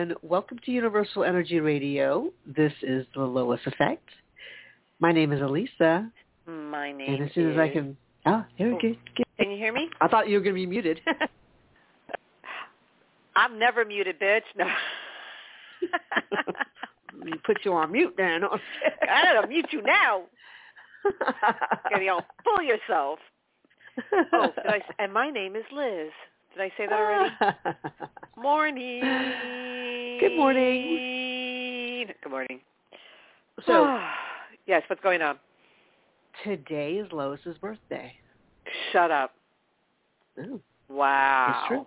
Everyone. Welcome to Universal Energy Radio. This is the Lois Effect. My name is Alyssa. My name And as soon is... as I can... Oh, here we oh, go. Can you hear me? I thought you were going to be muted. I'm never muted, bitch. No. we put you on mute then. I gotta mute you now. All full of yourself. Oh, I, and my name is Liz. Did I say that already? Morning. Good morning. Good morning. so yes, what's going on? today is Lois's birthday. Shut up. Oh, Wow. it's true.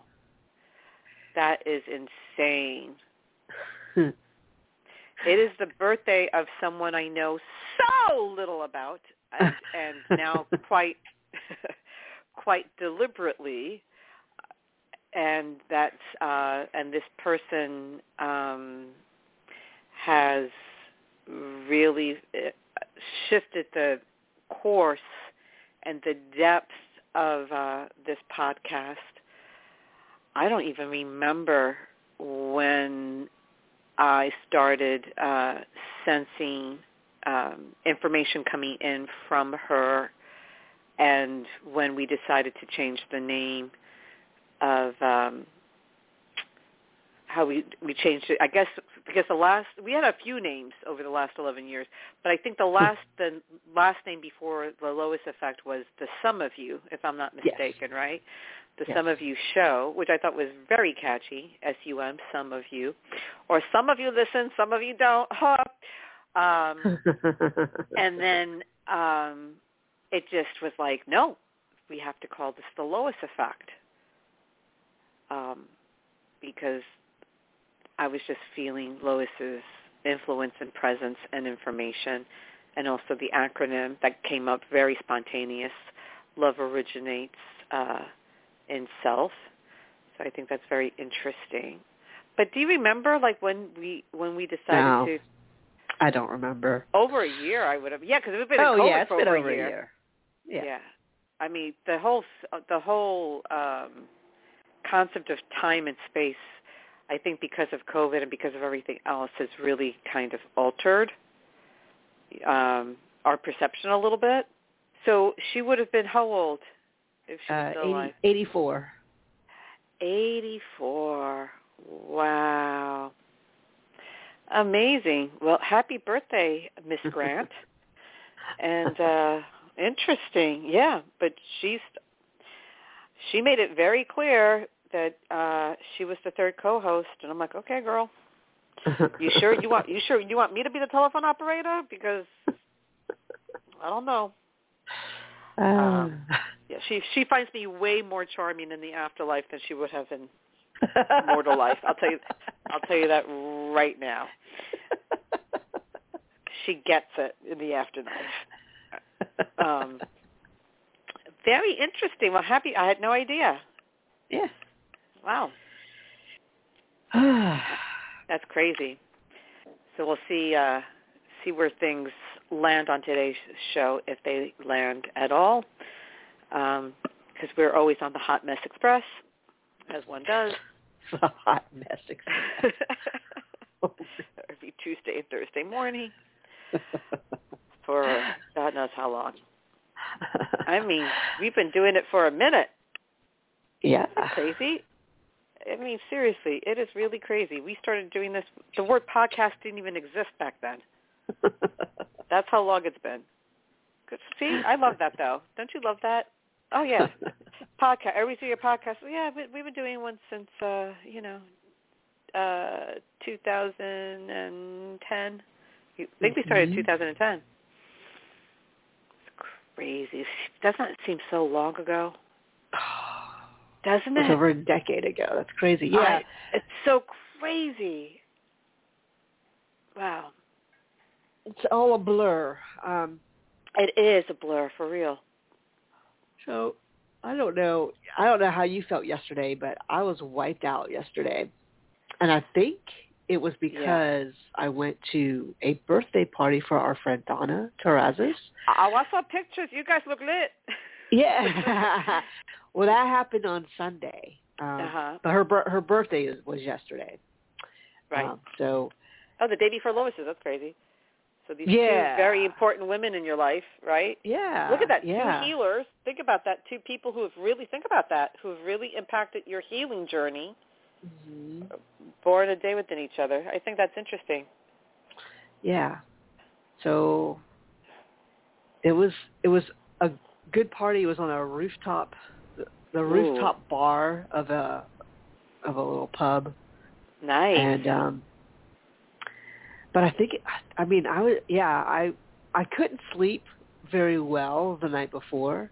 That is insane. It is the birthday of someone I know so little about, and, and now quite, quite deliberately, and that's uh, and this person um, has really uh, shifted the course and the depth of uh, this podcast. I don't even remember when I started uh, sensing um, information coming in from her, and when we decided to change the name of um, how we we changed it. I guess because the last we had a few names over the last 11 years, but I think the last the last name before the Lois Effect was the Sum of You, if I'm not Yes. mistaken, right? The Yes. Sum of You show, which I thought was very catchy, S-U-M, Some of You, or some of you listen, some of you don't. Huh. Um, and then um, it just was like, no, we have to call this the Lois Effect, um, because I was just feeling Lois's influence and presence and information, and also the acronym that came up very spontaneous. Love originates uh, in self, so I think that's very interesting. But do you remember, like when we when we decided No. to I don't remember. over a year? I would have yeah, because we've been oh, COVID yeah, it's for been over, over a year. Yeah. I mean, the whole the whole um, concept of time and space, I think, because of COVID and because of everything else, has really kind of altered um, our perception a little bit. So she would have been how old if she was Uh, still 80, alive? 84. Eighty-four. Wow. Amazing. Well, happy birthday, Miss Grant. and uh interesting yeah but she's she made it very clear that uh she was the third co-host and i'm like okay girl. You sure you want you sure you want me to be the telephone operator? Because i don't know. Um, yeah she she finds me way more charming in the afterlife than she would have in mortal life. I'll tell you i'll tell you that right now. She gets it in the afterlife. Um very interesting. Well happy i had no idea. Yeah. Wow That's crazy. So we'll see uh, see where things land on today's show, if they land at all, because we're always on the Hot Mess Express, as one does, a hot mess. express. every Tuesday and Thursday morning for God knows how long. I mean, we've been doing it for a minute. yeah. Crazy. I mean, seriously, it is really crazy. We started doing this. The word podcast didn't even exist back then. That's how long it's been. Good. See, I love that though. Don't you love that? Oh yeah, podcast. See your podcast? Yeah, we, we've been doing one since uh, you know, uh, 2010. I think we started in Mhm. 2010. It's crazy. Doesn't it seem so long ago? Doesn't it? It's it? over a decade ago. That's crazy. Yeah. I- it's so crazy. Wow. it's all a blur. Um, It is a blur for real. so I don't know. I don't know how you felt yesterday, but I was wiped out yesterday, and I think it was because I went to a birthday party for our friend Donna Terrazas. I I saw pictures. You guys look lit. Yeah. well, that happened on Sunday. Um, Uh-huh. But her her birthday is, was yesterday. Right. Um, so oh, the day before Lois's. That's crazy. So these Yeah. two very important women in your life, right? yeah, Look at that. Yeah. Two healers. Think about that. Two people who have really think about that, who have really impacted your healing journey, hmm born a day within each other. I think that's interesting. Yeah. So it was it was a good party. It was on a rooftop, the, the Ooh. rooftop bar of a of a little pub, Nice. and um but I think it, I mean I was yeah I I couldn't sleep very well the night before.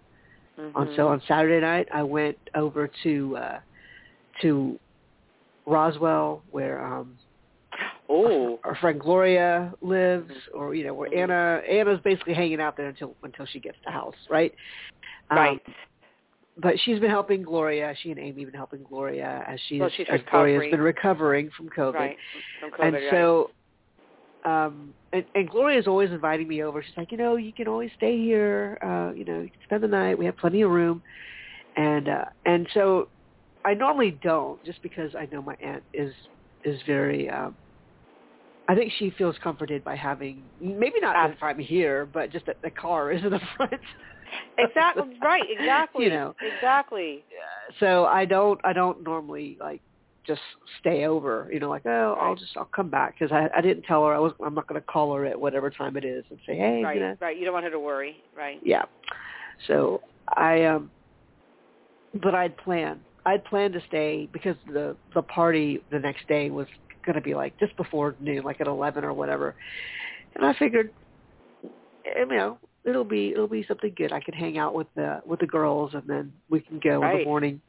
On Mhm. so on Saturday night I went over to uh to Roswell where um oh. our friend Gloria lives, Mm-hmm. or you know, where Mhm. Anna Anna's basically hanging out there until until she gets the house, right? Um, Right. But she's been helping Gloria. She and Amy have been helping Gloria as she's Well, she's as Gloria's been recovering from COVID. Right. From COVID, and right. so, um, and, and Gloria's always inviting me over. She's like, you know, you can always stay here. Uh, you know, you can spend the night. We have plenty of room. And uh, and so, I normally don't, just because I know my aunt is is very. Um, I think she feels comforted by having maybe not if I'm here, but just that the car is in the front. Exactly right. Exactly. You know. Exactly. so I don't I don't normally like just stay over. You know, like oh I'll just I'll come back because I I didn't tell her I was I'm not going to call her at whatever time it is and say hey right. you know Right. You don't want her to worry. Right. yeah. So I um, but I'd planned I'd planned to stay because the the party the next day was going to be like just before noon, like at eleven or whatever, and I figured, eh, you know, it'll be it'll be something good. I can hang out with the with the girls and then we can go in the morning.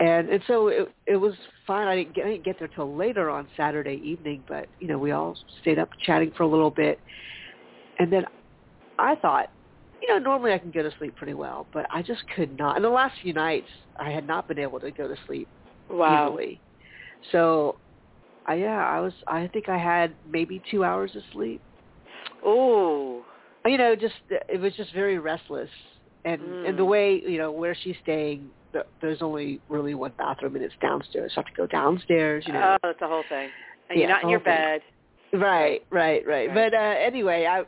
And and so it it was fine. I didn't get I didn't get there till later on Saturday evening, but you know we all stayed up chatting for a little bit, and then I thought, you know, normally I can go to sleep pretty well, but I just could not. In the last few nights, I had not been able to go to sleep Wow. easily. So, I yeah, I was. I think I had maybe two hours of sleep. Ooh. You know, just it was just very restless, and and the Mm. way you know where she's staying, th- there's only really one bathroom, and it's downstairs. So I have to go downstairs. You know, Oh, that's the whole thing. And Yeah, you're not in your whole thing. bed. Right, right, right. Right. But uh anyway, I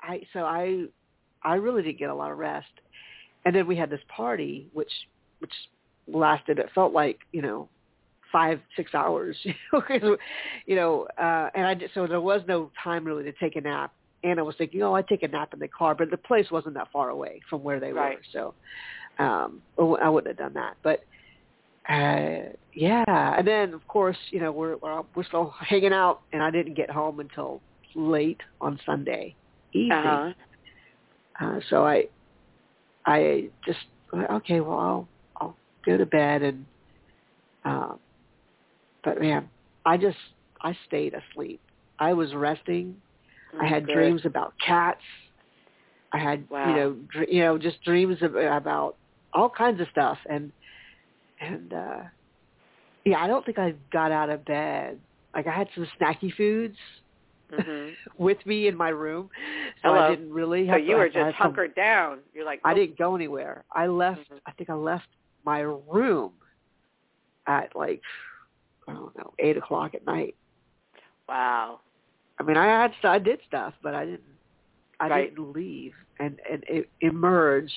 I so I I really didn't get a lot of rest. And then we had this party which which lasted it felt like, you know, 5 6 hours, you know, you know, uh and I just, so there was no time really to take a nap. Anna was thinking, "Oh, I'd take a nap in the car," but the place wasn't that far away from where they Right. were. So um I wouldn't have done that. But uh yeah and then of course you know we're we're, we're still hanging out and i didn't get home until late on sunday evening Uh-huh. uh so i i just okay well i'll i'll go to bed and um but man i just i stayed asleep i was resting i had good. dreams about cats i had Wow. you know dr- you know just dreams of, about all kinds of stuff and and uh yeah i don't think i got out of bed like i had some snacky foods Mhm. with me in my room so Hello. i didn't really So you to, were just had some- hunkered down. You're like, i didn't go anywhere i left Mhm. i think i left my room at like i don't know eight o'clock at night Wow. I mean i had i did stuff but i didn't i Right. didn't leave and and emerge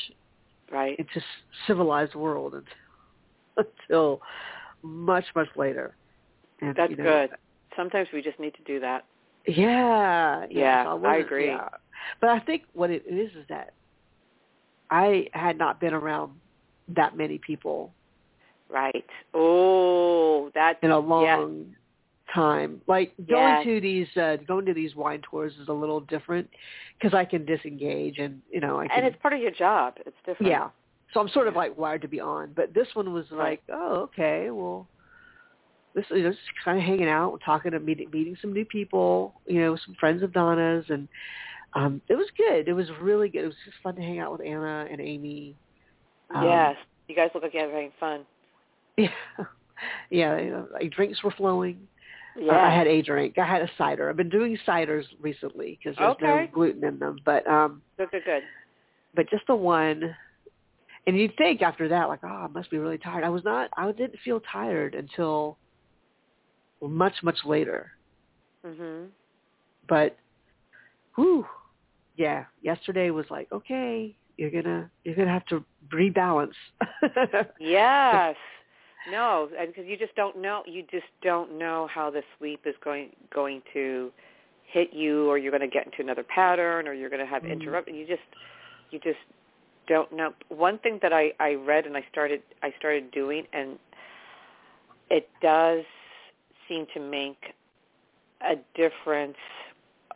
Right. into civilized world until, until much much later. And, That's you know, good. Sometimes we just need to do that. Yeah, Yeah, so I wasn't- agree. yeah. But I think what it is is that I had not been around that many people Right. Oh, that's in a yes. Time. Like going Yes. to these uh going to these wine tours is a little different because I can disengage and you know I can and it's part of your job. It's different. Yeah. So I'm sort of like wired to be on, but this one was like, oh, okay, well, this is just kind of hanging out, talking to meeting, meeting some new people, you know, some friends of Donna's, and um, it was good. It was really good. It was just fun to hang out with Anna and Amy. Um, yes. You guys look like you're having fun. Yeah. Yeah. You know, like drinks were flowing. Yeah. Uh, I had a drink. I had a cider. I've been doing ciders recently because there's no gluten in them, but um, good, good, good. but just the one. and you'd think after that, like, oh, I must be really tired. I was not. I didn't feel tired until much, much later. Mhm. But, whew, yeah. Yesterday was like, okay, you're gonna you're gonna have to rebalance. yes. No, because you just don't know. You just don't know how the sleep is going going to hit you, or you're going to get into another pattern, or you're going to have Mm. interrupt. You just you just don't know. One thing that I I read and I started I started doing, and it does seem to make a difference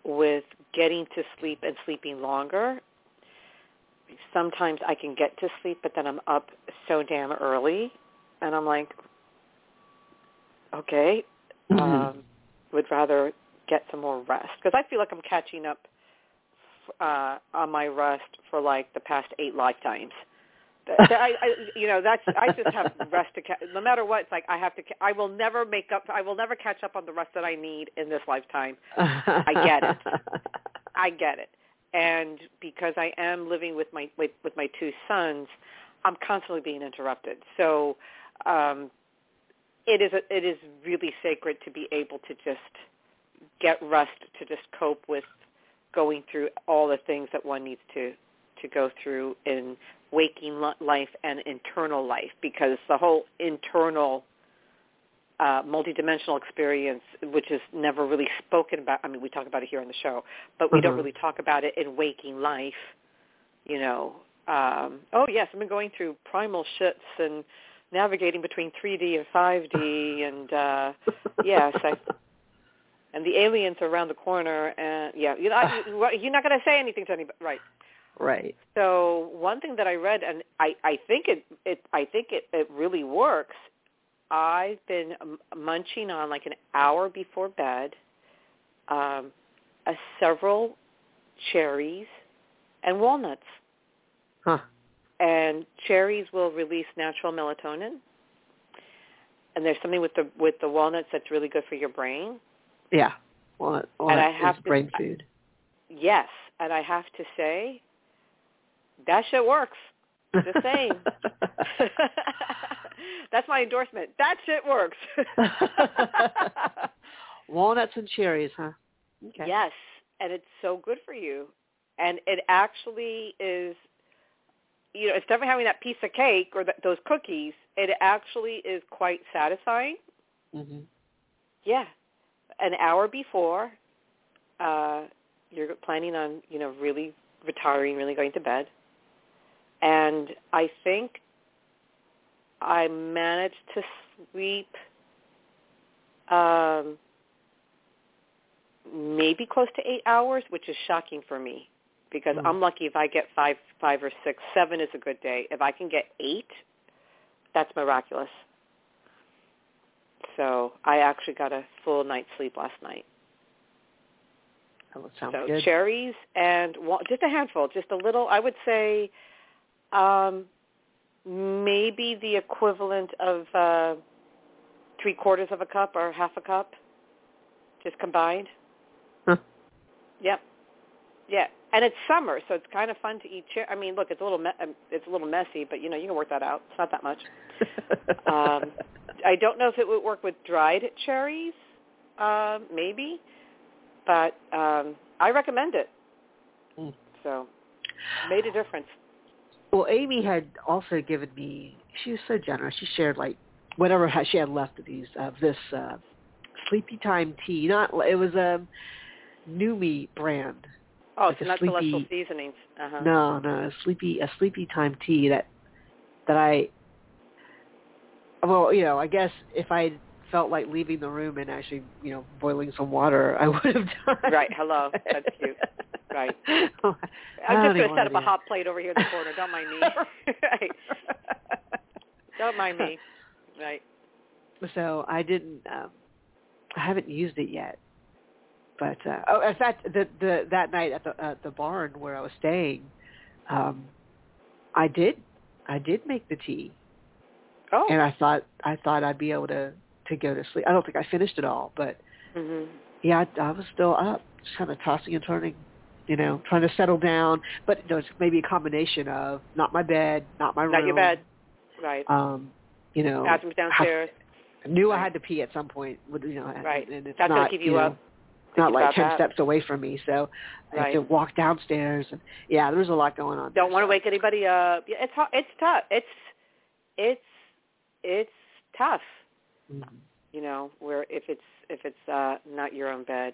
with getting to sleep and sleeping longer. Sometimes I can get to sleep, but then I'm up so damn early, and I'm like, okay, Mhm. um, would rather get some more rest because I feel like I'm catching up uh, on my rest for like the past eight lifetimes. I, I, you know, that's I just have rest to ca- no matter what. It's like I have to. ca- I will never make up. I will never catch up on the rest that I need in this lifetime. I get it. I get it. And because I am living with my with, with my two sons, I'm constantly being interrupted. So um, it is a, it is really sacred to be able to just get rest to just cope with going through all the things that one needs to to go through in waking li- life and internal life because the whole internal uh, multidimensional experience, which is never really spoken about. I mean, we talk about it here on the show, but we don't Mhm. really talk about it in waking life. You know, um, oh yes, I've been going through primal shits and navigating between 3D and 5D, and uh, yes, I, and the aliens are around the corner, and yeah, you know, I, you're not going to say anything to anybody, right? right. So one thing that I read, and I, I think it, it, I think it, it really works. I've been munching on like an hour before bed, um, a several cherries and walnuts. Huh. And cherries will release natural melatonin. And there's something with the with the walnuts that's really good for your brain. Yeah. Well, well And I have is to- brain food. Yes, and I have to say, that shit works. Just saying. That's my endorsement. That shit works. Walnuts and cherries, huh? Okay. Yes, and it's so good for you. And it actually is, you know, instead of having that piece of cake or that, those cookies, it actually is quite satisfying. hmm Yeah, an hour before uh, you're planning on, you know, really retiring, really going to bed. And I think I managed to sleep um, maybe close to eight hours, which is shocking for me because Mm. I'm lucky if I get five, five or six. Seven is a good day. If I can get eight, that's miraculous. So I actually got a full night's sleep last night. That would sound so good. cherries and wa- just a handful, just a little. I would say um, maybe the equivalent of uh, three quarters of a cup or half a cup, just combined. Huh. Yep. Yeah, and it's summer, so it's kind of fun to eat. Cher- I mean, look, it's a little me- um, it's a little messy, but you know you can work that out. It's not that much. Um, I don't know if it would work with dried cherries, um, maybe, but um, I recommend it. Mm. So, made a difference. well, Amy had also given me. She was so generous. She shared like whatever she had left of these of this uh, Sleepy Time tea. Not it was a Numi brand. Oh, it's not celestial seasonings. Uh-huh. No, no, a sleepy a sleepy time tea that that I well, you know, I guess if I felt like leaving the room and actually, you know, boiling some water, I would have done. Right, hello. That's cute. Right. I I'm just going to set up a hot plate over here in the corner. Don't mind me. right. Don't mind me. Right. So I didn't. Um, I haven't used it yet. But uh, oh, in fact, the the that night at the at the barn where I was staying, um, I did I did make the tea, Oh. and I thought I thought I'd be able to to go to sleep. I don't think I finished it all, but hmm yeah, I, I was still up, just kind of tossing and turning. you know, trying to settle down. But you know, it's maybe a combination of not my bed, not my room. Not your bed. Right. Um, you know, bathroom's downstairs. I knew I had to pee at some point. With you know, right. And it's That's not, gonna keep you, know, up. Not like ten that. steps away from me, so I right. had to walk downstairs. And yeah, there was a lot going on. Don't there, want to so. wake anybody up. Yeah, it's. It's tough. It's it's it's tough. Mm-hmm. You know, where if it's if it's uh not your own bed.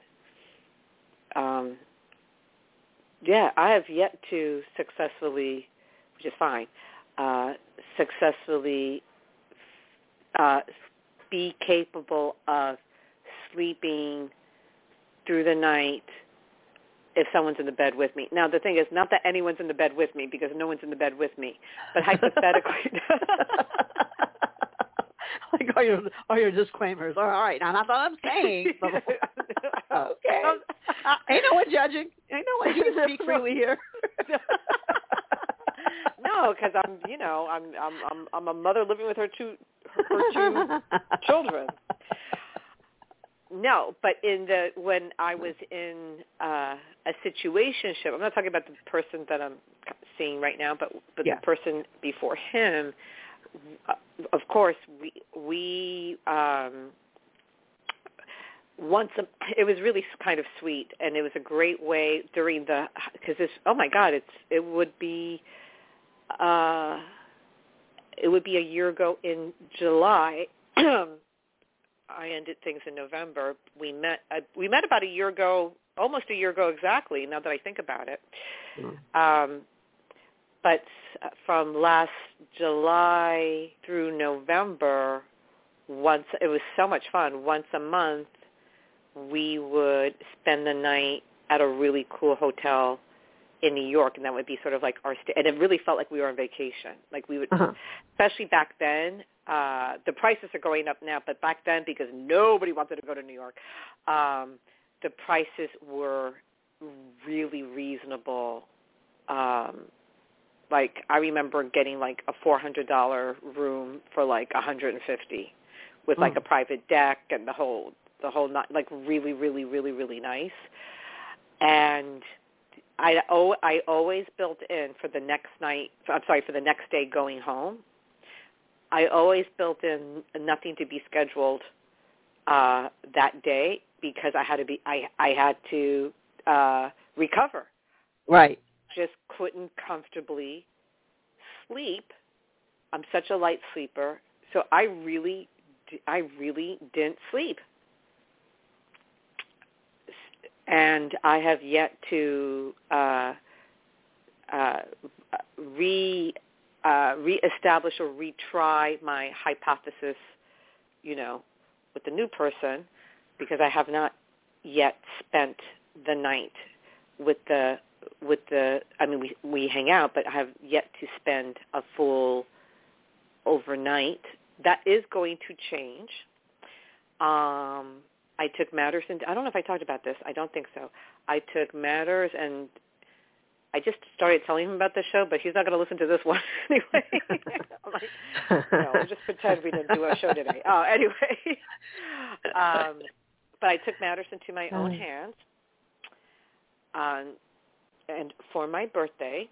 Um yeah, I have yet to successfully, which is fine, uh, successfully uh, be capable of sleeping through the night if someone's in the bed with me. Now the thing is, not that anyone's in the bed with me because no one's in the bed with me, but hypothetically. like all your all your disclaimers. All right, now that's what I'm saying. okay, ain't no one judging. Ain't no one. You can speak freely here. no, because I'm, you know, I'm, I'm, I'm, I'm a mother living with her two, her two children. No, but in the when I was in uh, a situationship, I'm not talking about the person that I'm seeing right now, but but yeah. the person before him. Uh, of course, we we um, once a, it was really kind of sweet, and it was a great way during the because this oh my god, it's it would be uh, it would be a year ago in July. I ended things in November. We met. Uh, we met about a year ago, almost a year ago exactly. Now that I think about it, mm. um, but from last July through November, once it was so much fun. Once a month, we would spend the night at a really cool hotel in New York, and that would be sort of like our stay. And it really felt like we were on vacation. Like we would, uh-huh. especially back then. Uh, the prices are going up now, but back then, because nobody wanted to go to New York, um, the prices were really reasonable. Um, like I remember getting like a four hundred dollar room for like a hundred and fifty, with like Mm. a private deck and the whole the whole not like really really really really nice. And I oh I always built in for the next night. I'm sorry for the next day going home. I always built in nothing to be scheduled uh, that day because I had to be I I had to uh, recover. Right. Just couldn't comfortably sleep. I'm such a light sleeper, so I really I really didn't sleep. And I have yet to uh, uh, re uh, reestablish or retry my hypothesis, you know, with the new person, because I have not yet spent the night with the with the. I mean, we we hang out, but I have yet to spend a full overnight. That is going to change. Um, I took matters into. I don't know if I talked about this. I don't think so. I took matters and I just started telling him about the show, but he's not going to listen to this one anyway. I'm like, no, we'll just pretend we didn't do our show today. Oh, anyway. um, but I took matters into my own hands. Um, and for my birthday,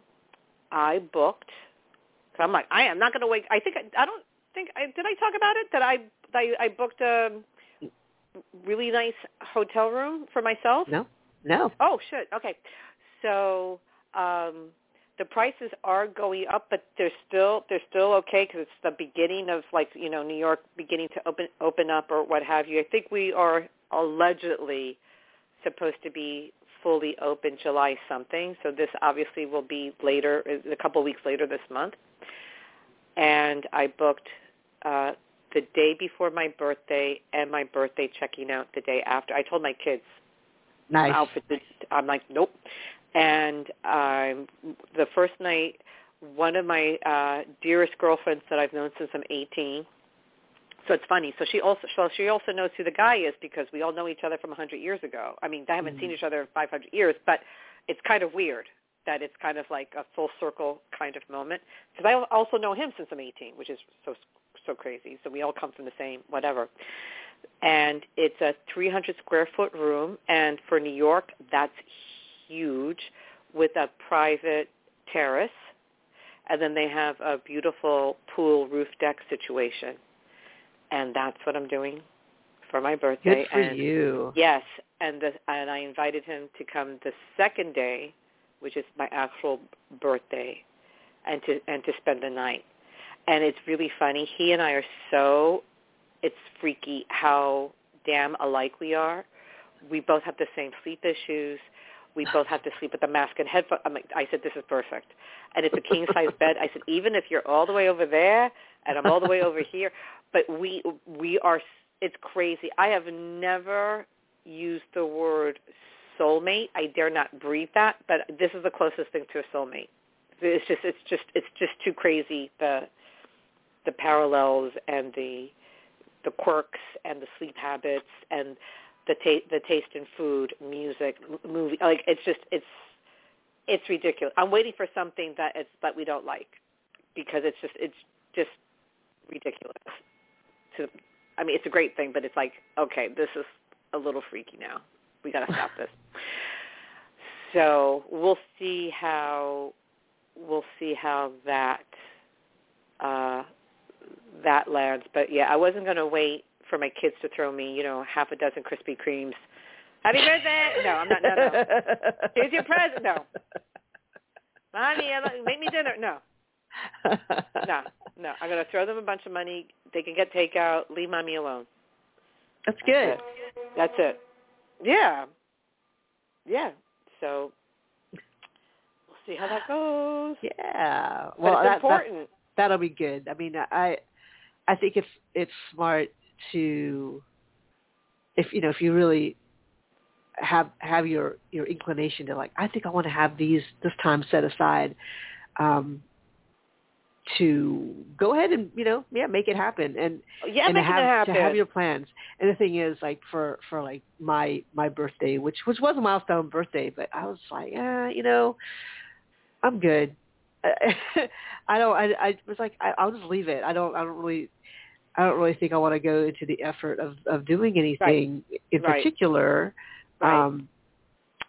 I booked. Cause I'm like, I am not going to wait. I think I, I don't think I did. I talk about it that I I, I booked a really nice hotel room for myself. No. No. Oh shit. Okay. So um, the prices are going up, but they're still they're still okay because it's the beginning of like you know New York beginning to open open up or what have you. I think we are allegedly supposed to be fully open July something, so this obviously will be later, a couple of weeks later this month. And I booked uh, the day before my birthday and my birthday checking out the day after. I told my kids Nice. outfit. I'm like, nope. And um, the first night, one of my uh, dearest girlfriends that I've known since I'm 18. So it's funny. So she also so she also knows who the guy is because we all know each other from 100 years ago. I mean, they haven't Mm-hmm. seen each other in 500 years, but it's kind of weird that it's kind of like a full circle kind of moment. Because I also know him since I'm 18, which is so so crazy. So we all come from the same whatever and it's a 300 square foot room and for New York that's huge with a private terrace and then they have a beautiful pool roof deck situation. And that's what I'm doing for my birthday. Good for and you. Yes, and the, and I invited him to come the second day, which is my actual birthday, and to and to spend the night. And it's really funny. He and I are so it's freaky how damn alike we are. We both have the same sleep issues. We both have to sleep with a mask and headphones. I'm like, I said, this is perfect. And it's a king size bed. I said, even if you're all the way over there and I'm all the way over here, but we we are. It's crazy. I have never used the word soulmate. I dare not breathe that, but this is the closest thing to a soulmate. It's just it's just it's just too crazy the the parallels and the the quirks and the sleep habits and the ta- the taste in food, music, movie. Like it's just it's it's ridiculous. I'm waiting for something that it's that we don't like because it's just it's just ridiculous. To I mean, it's a great thing, but it's like okay, this is a little freaky now. We got to stop this. So we'll see how we'll see how that uh, that lands. But yeah, I wasn't going to wait for my kids to throw me, you know, half a dozen Krispy Kremes. Happy birthday! No, I'm not. No, no. Here's your present. No. Mommy, make me dinner. No. No, no. I'm going to throw them a bunch of money. They can get takeout. Leave mommy alone. That's good. That's it. That's it. Yeah. Yeah. So we'll see how that goes. Yeah. Well, that, important. That, that'll be good. I mean, I I think it's it's smart to if you know if you really have have your your inclination to like I think I want to have these this time set aside um to go ahead and you know yeah make it happen and yeah, and making have it happen. to have your plans. And the thing is like for for like my my birthday which which was a milestone birthday but I was like ah you know I'm good. I don't I I was like I, I'll just leave it. I don't I don't really I don't really think I want to go into the effort of of doing anything in Right. particular Right. um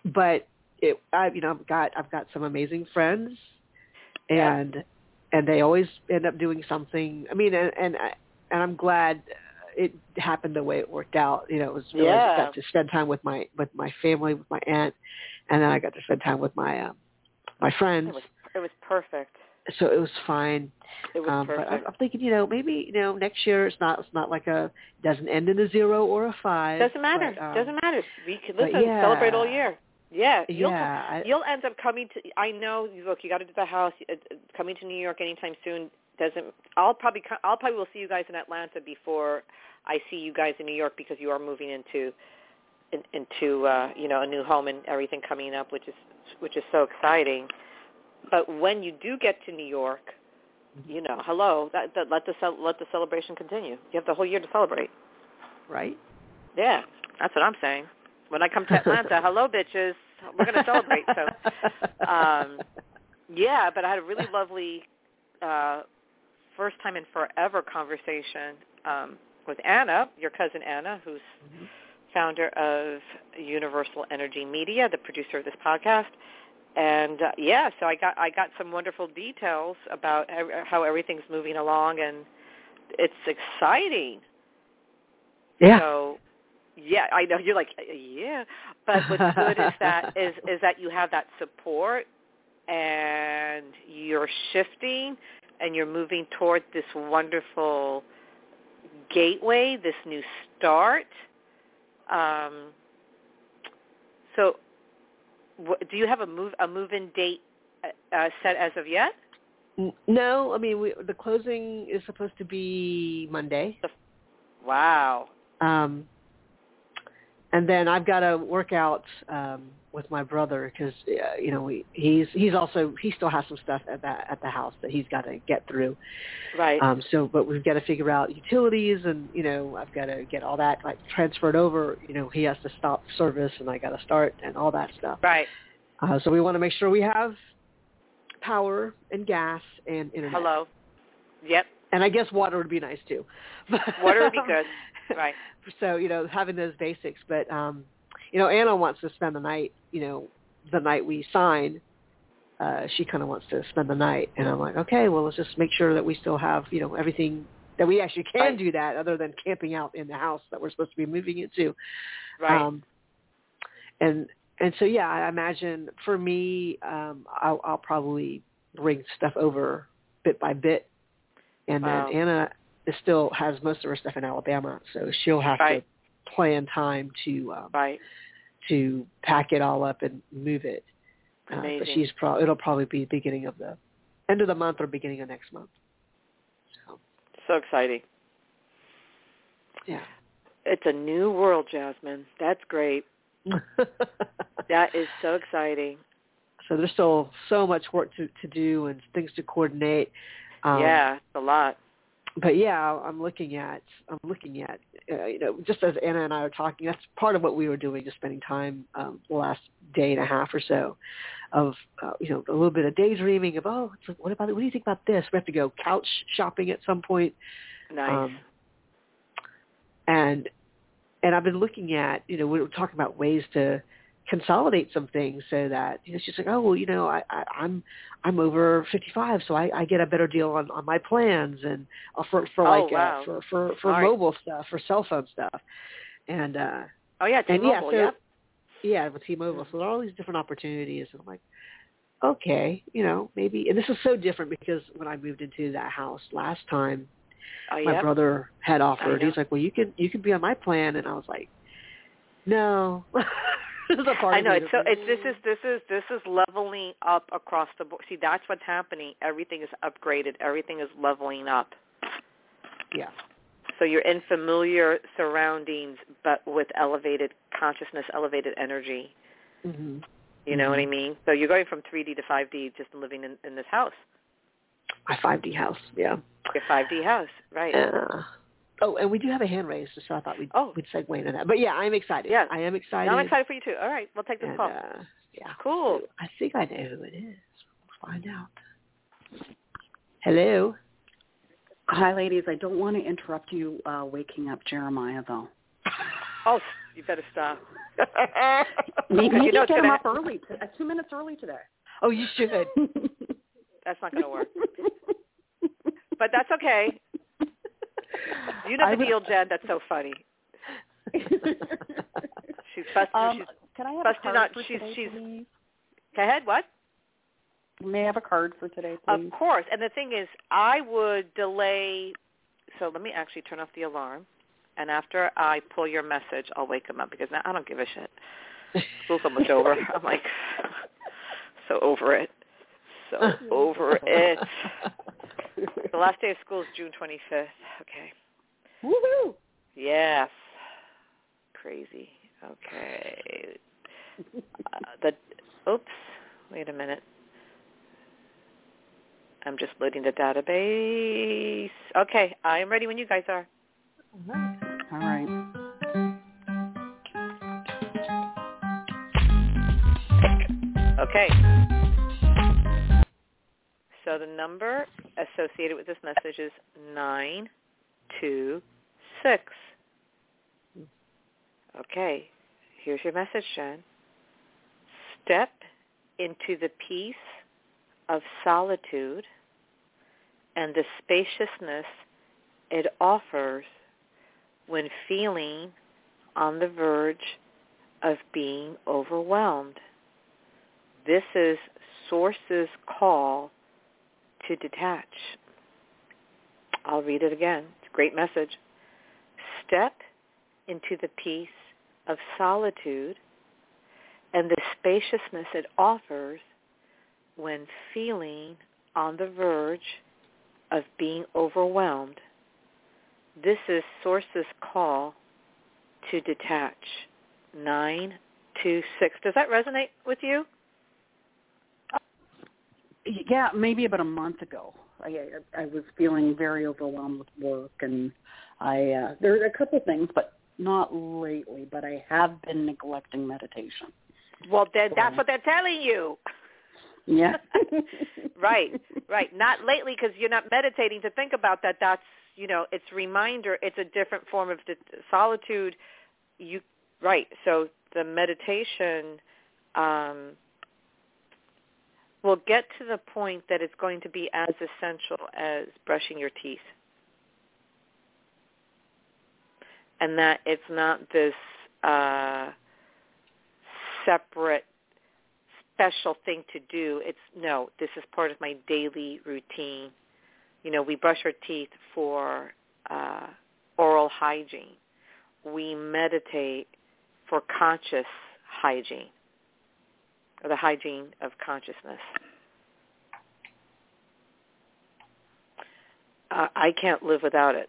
but it I you know I've got I've got some amazing friends Yeah. and and they always end up doing something I mean and and I, and I'm glad it happened the way it worked out you know it was really Yeah. got to spend time with my with my family with my aunt and then I got to spend time with my um my friends It was it was perfect. So it was fine It was um, but. I'm, I'm thinking, you know, maybe you know next year it's not it's not like a doesn't end in a zero or a five. Doesn't matter. but, um, Doesn't matter. We can listen, yeah. celebrate all year. Yeah, you'll Yeah, I- you'll end up coming to. I know. Look, you got to do the house. uh, Coming to New York anytime soon doesn't. I'll probably I'll probably will see you guys in Atlanta before I see you guys in New York because you are moving into in, into uh, you know a new home and everything coming up, which is which is so exciting. But when you do get to New York, you know, hello, that, that let the cel- let the celebration continue. You have the whole year to celebrate. right. Yeah, that's what I'm saying. When I come to Atlanta, hello, bitches. We're going to celebrate. So, um, yeah, but I had a really lovely uh, first time in forever conversation um, with Anna, your cousin Anna, who's Mhm. founder of Universal Energy Media, the producer of this podcast. And uh, yeah, so I got I got some wonderful details about ev- how everything's moving along, and it's exciting. yeah. So, yeah, I know you're like, yeah, but what's good is that is is that you have that support, and you're shifting, and you're moving toward this wonderful gateway, this new start. Um, so, do you have a move a move-in date uh, uh, set as of yet? No, I mean we, the closing is supposed to be Monday. Wow. Um, and then I've got to work out um, with my brother because uh, you know we, he's he's also he still has some stuff at that at the house that he's got to get through. Right. Um, so, but we've got to figure out utilities, and you know, I've got to get all that like transferred over. You know, he has to stop service, and I got to start, and all that stuff. right. Uh, so we want to make sure we have power and gas and internet. Hello. Yep. And I guess water would be nice too. Water would be good. Right. So you know, having those basics, but um, you know, Anna wants to spend the night, you know, the night we sign, uh, she kind of wants to spend the night, and I'm like, okay, well, let's just make sure that we still have, you know, everything that we actually can do that other than camping out in the house that we're supposed to be moving into. Right. Um, and and so yeah, I imagine for me, um, I'll, I'll probably bring stuff over bit by bit, and then Wow. Anna is still has most of her stuff in Alabama, so she'll have Right. to plan time to um, right. to pack it all up and move it. Uh, but she's pro- it'll probably be beginning of the end of the month or beginning of next month. So So exciting. yeah. It's a new world, Jasmine. That's great. That is so exciting. so there's still so much work to, to do and things to coordinate. Um, yeah, it's a lot. But yeah, I'm looking at I'm looking at uh, you know just as Anna and I are talking, that's part of what we were doing, just spending time um, the last day and a half or so, of uh, you know a little bit of daydreaming of oh what about what do you think about this? We have to go couch shopping at some point. Nice. Um, and and I've been looking at, you know, we were talking about ways to consolidate some things so that you know, she's like, oh well, you know, I, I I'm I'm over 55, so I, I get a better deal on on my plans and uh, for for Oh, like wow. uh, for for for Smart. mobile stuff, for cell phone stuff, and uh oh yeah, and yeah, T-Mobile. so yep. yeah, with T-Mobile, so there are all these different opportunities, and I'm like, okay, you know, maybe, and this is so different because when I moved into that house last time, Oh my yeah. brother had offered. He's like, "Well, you can you can be on my plan," and I was like, "No." There's a part I know it's so it's this is this is this is leveling up across the board. See, that's what's happening. Everything is upgraded. Everything is leveling up. yeah, So you're in familiar surroundings, but with elevated consciousness, elevated energy. hmm You know what I mean? So you're going from 3D to 5D just living in, in this house, my 5D house. Yeah. your 5D house, right? Uh, oh, and we do have a hand raised, so I thought we'd Oh. we'd segue into that. But yeah, I'm excited. Yeah. I am excited. I'm excited for you too. All right, we'll take this And, call. uh, yeah, Cool. I think I know who it is. We'll find out. Hello. Hi, ladies. I don't want to interrupt you uh, waking up Jeremiah, though. Oh, you better stop. Maybe, Because you know it's get him gonna up early, t- uh, two minutes early today. Oh, you should. That's not going to work. But that's okay. You know I the deal, Jen. That's so funny. She's fussed. um, she's, can I have Plus, a card for she's- today, she's- please? go ahead. What? May I have a card for today, please? Of course. And the thing is, I would delay. So let me actually turn off the alarm. And after I pull your message, I'll wake him up because now I don't give a shit. School's almost over. I'm like, so over it. So over it. The last day of school is June 25th. Okay. Woohoo! Yes. Crazy. Okay. Uh, the oops. Wait a minute. I'm just loading the database. Okay, I am ready when you guys are. All right. Okay. So the number associated with this message is nine two six. Okay. Here's your message, Jen. Step into the peace of solitude and the spaciousness it offers when feeling on the verge of being overwhelmed. This is Source's call to detach. I'll read it again. It's a great message. Step into the peace of solitude and the spaciousness it offers when feeling on the verge of being overwhelmed. This is Source's call to detach. 926. Does that resonate with you? Yeah, maybe about a month ago. I, I, was feeling very overwhelmed with work, and I uh, there are a couple of things, but not lately. But I have been neglecting meditation. Well, then that's what they're telling you. Yeah. right, right. Not lately because you're not meditating to think about that. That's you know, it's reminder. It's a different form of de- solitude. You right. So the meditation um, will get to the point that it's going to be as essential as brushing your teeth. And that it's not this uh, separate special thing to do. It's no, this is part of my daily routine. You know, we brush our teeth for uh, oral hygiene. We meditate for conscious hygiene or the hygiene of consciousness. Uh, I can't live without it.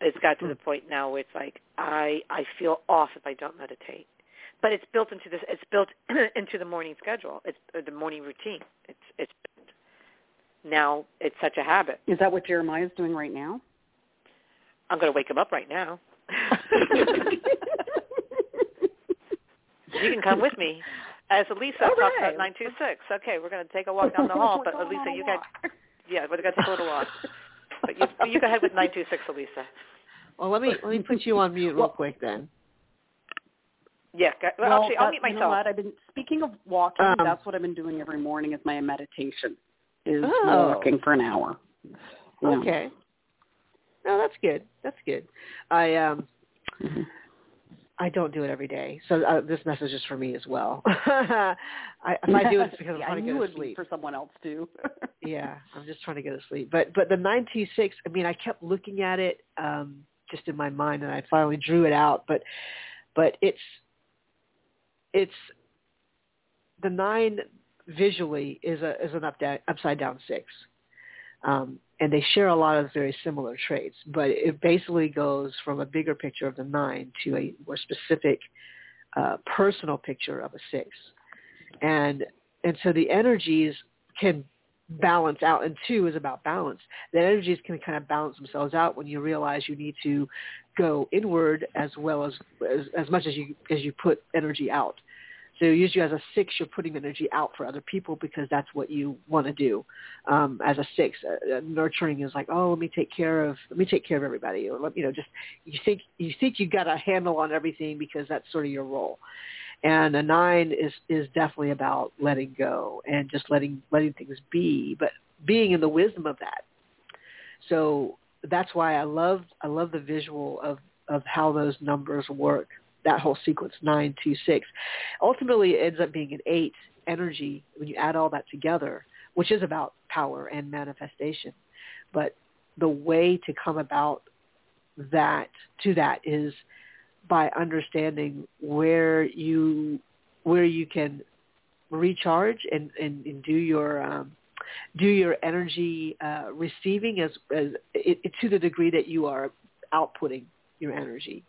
It's got to the point now where it's like I I feel off if I don't meditate. But it's built into this. It's built into the morning schedule. It's the morning routine. It's it's now it's such a habit. Is that what Jeremiah is doing right now? I'm going to wake him up right now. you can come with me. As Alyssa All talks right. about 926. Okay, we're going to take a walk down the hall. But We're Alyssa, you got yeah, we're going to take a little walk. But you, you go ahead with 926, Alyssa. Well, let me let me put you on mute real Well- quick then. Yeah, well, Well, actually, I'll that- mute You know myself. what? I've been speaking of walking. Um, that's what I've been doing every morning. Is my meditation is Oh. walking for an hour. Yeah. Okay. No, that's good. That's good. I um Mhm. I don't do it every day, so uh, this message is for me as well. I, if I do it, it's because I'm yeah, trying to go to sleep. for someone else too. yeah, I'm just trying to go to sleep. But but the 926, I mean, I kept looking at it um just in my mind, and I finally drew it out. But but it's it's the nine visually is a is an up down, upside down six, um, and they share a lot of very similar traits. But it basically goes from a bigger picture of the nine to a more specific uh, personal picture of a six, and and so the energies can balance out and two is about balance the energies can kind of balance themselves out when you realize you need to go inward as well as as, as much as you as you put energy out so usually as a six you're putting energy out for other people because that's what you want to do. Um as a six uh, uh, nurturing is like oh let me take care of let me take care of everybody or let you know just you think you think you got a handle on everything because that's sort of your role. And a nine is is definitely about letting go and just letting letting things be but being in the wisdom of that. So that's why i love i love the visual of of how those numbers work that whole sequence nine two six ultimately it ends up being an eight energy when you add all that together which is about power and manifestation. But the way to come about that to that is by understanding where you where you can recharge and, and, and do your um, do your energy uh, receiving as, as it, it, to the degree that you are outputting your energy,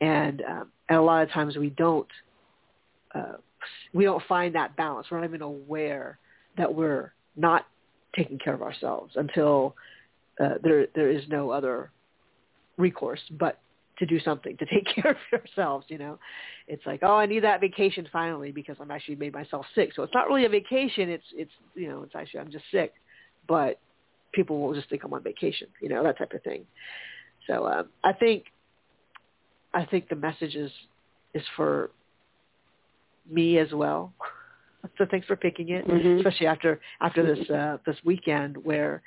and um, and a lot of times we don't uh, we don't find that balance. We're not even aware that we're not taking care of ourselves until uh, there there is no other recourse but to do something to take care of yourselves you know? It's like oh i need that vacation finally because i'm actually made myself sick. So it's not really a vacation. It's it's you know it's actually i'm just sick. But people will just think i'm on vacation you know that type of thing. So um i think i think the message is is for me as well so thanks for picking it Mhm. especially after after this uh this weekend where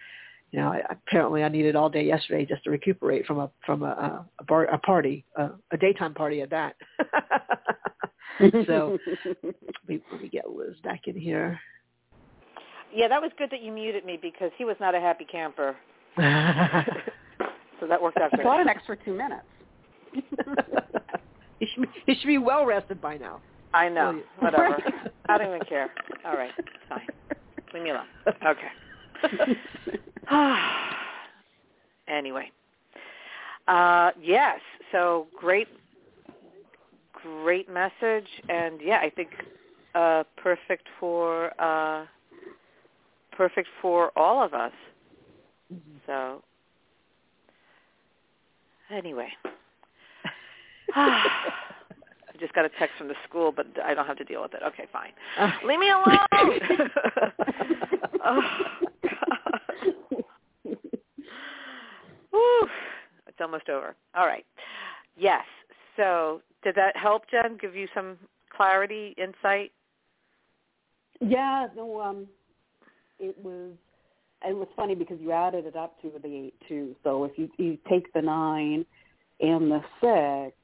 you know, I, apparently I needed all day yesterday just to recuperate from a from a a, bar, a party, a, a daytime party at that. so we, let me get Liz back in here. Yeah, that was good that you muted me because he was not a happy camper. So that worked out I great. got an extra two minutes. He, should be, should be well rested by now. I know. Whatever. Right. I don't even care. All right. Fine. Leave me alone. Okay. anyway. Uh, yes. So great, great message, and yeah, I think uh, perfect for uh, perfect for all of us. So anyway. I just got a text from the school, but I don't have to deal with it. Okay, fine. Leave me alone. oh. Whew. It's almost over. All right. Yes. So did that help, Jen? Give you some clarity, insight? Yeah, no, um, it was. It was funny because you added it up to the eight too. So if you you take the nine and the six,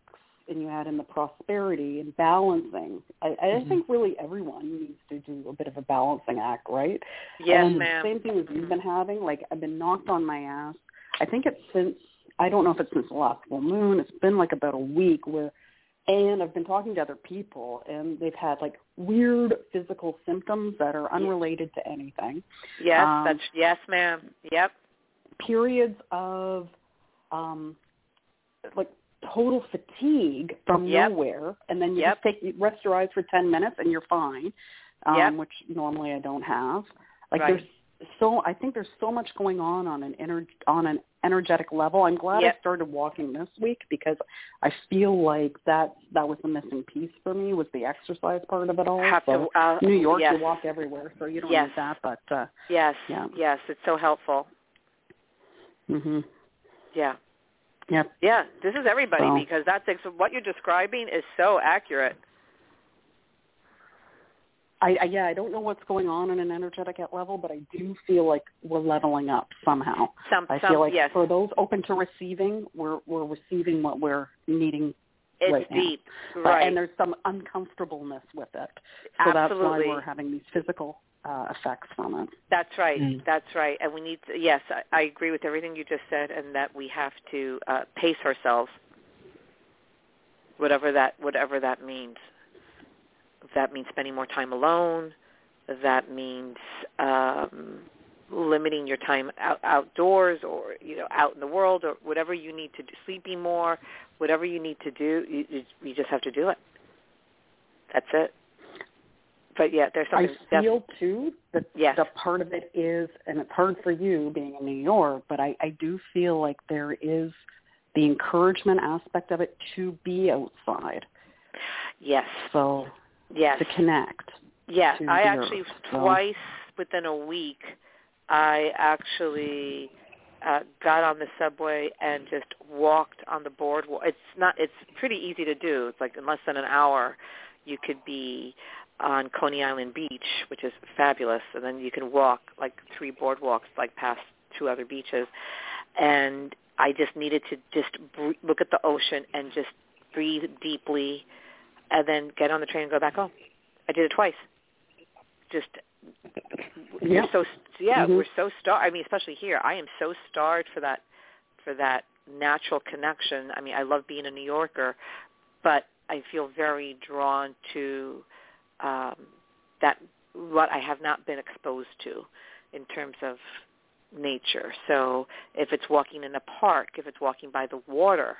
and you add in the prosperity and balancing, I, I Mhm. think really everyone needs to do a bit of a balancing act, right? Yes, and ma'am. Same thing as you've been having. Like I've been knocked on my ass. I think it's since I don't know if it's since the last full moon. It's been like about a week where, and I've been talking to other people, and they've had like weird physical symptoms that are unrelated to anything. Yes, Um, that's yes, ma'am. Yep. Periods of, um, like total fatigue from Yep. nowhere, and then you Yep. just take you rest your eyes for ten minutes and you're fine. Um, Yep. which normally I don't have. Like Right. there's so I think there's so much going on on an ener- on an energetic level. I'm glad. I started walking this week because I feel like that that was the missing piece for me was the exercise part of it all. Have so to. Uh, New York, yes. you walk everywhere, so you don't Yes. need that. But uh, Yes. Yeah. Yes. It's so helpful. hmm Yeah. Yep. Yeah. This is everybody So- because that's ex- what you're describing is so accurate. I, I yeah, I don't know what's going on in an energetic level, but I do feel like we're leveling up somehow. Some. I some. feel like yes. for those open to receiving, we're we're receiving what we're needing it's right now. deep. But- Right. And there's some uncomfortableness with it. So that's why we're having these physical uh, effects from it. That's right. Mm. That's right. And we need to, yes, I, I agree with everything you just said and that we have to uh, pace ourselves whatever that whatever that means. That means spending more time alone, that means um limiting your time out, outdoors or you know out in the world or whatever you need to do sleeping more, whatever you need to do, you, you, you just have to do it. That's it. But yeah, there's I something def- feel too that Yes. the part of it is, and it's hard for you being in New York, but I, I do feel like there is the encouragement aspect of it to be outside. yes. So Yes. to connect. Yes, to I actually earth, so- twice within a week, I actually uh, got on the subway and just walked on the boardwalk. It's not. It's pretty easy to do. It's like in less than an hour, you could be on Coney Island Beach, which is fabulous, and then you can walk like three boardwalks, like past two other beaches, and I just needed to just br- look at the ocean and just breathe deeply, and then get on the train and go back home. I did it twice. Just Yeah. we're so yeah, Mhm. we're so starved. I mean, especially here, I am so starved for that for that natural connection. I mean, I love being a New Yorker, but I feel very drawn to um, that what I have not been exposed to in terms of nature. So if it's walking in a park, if it's walking by the water,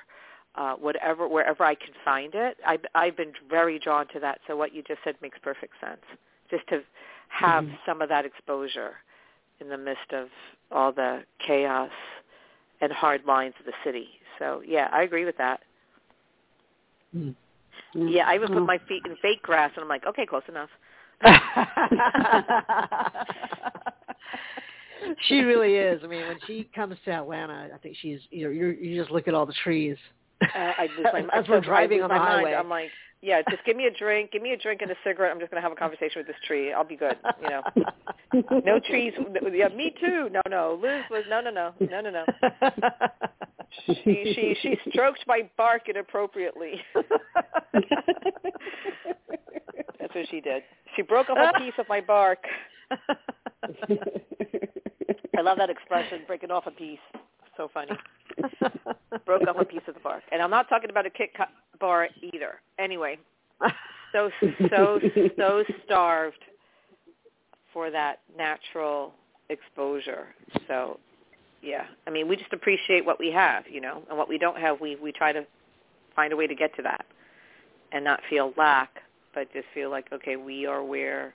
uh, whatever, wherever I can find it, I've, I've been very drawn to that. So what you just said makes perfect sense. Just to have Mhm. some of that exposure in the midst of all the chaos and hard lines of the city. So yeah, I agree with that. Mm. Yeah, I even put Mm. my feet in fake grass, and I'm like, okay, close enough. she really is. I mean, when she comes to Atlanta, I think she's you know you you just look at all the trees. Uh, I lose my As I we're driving on the my mind. highway. I'm like, yeah, just give me a drink, give me a drink and a cigarette. I'm just going to have a conversation with this tree. I'll be good. You know, no trees. Yeah, me too. No, no. Liz was no, no, no, no, no, no. She she she stroked my bark inappropriately. That's what she did. She broke off a piece of my bark. I love that expression, breaking off a piece. So funny. Broke off a piece of the bark. And I'm not talking about a Kit Kat bar either. Anyway, so so so starved for that natural exposure. So yeah, I mean, we just appreciate what we have, you know, and what we don't have, we we try to find a way to get to that, and not feel lack, but just feel like okay, we are where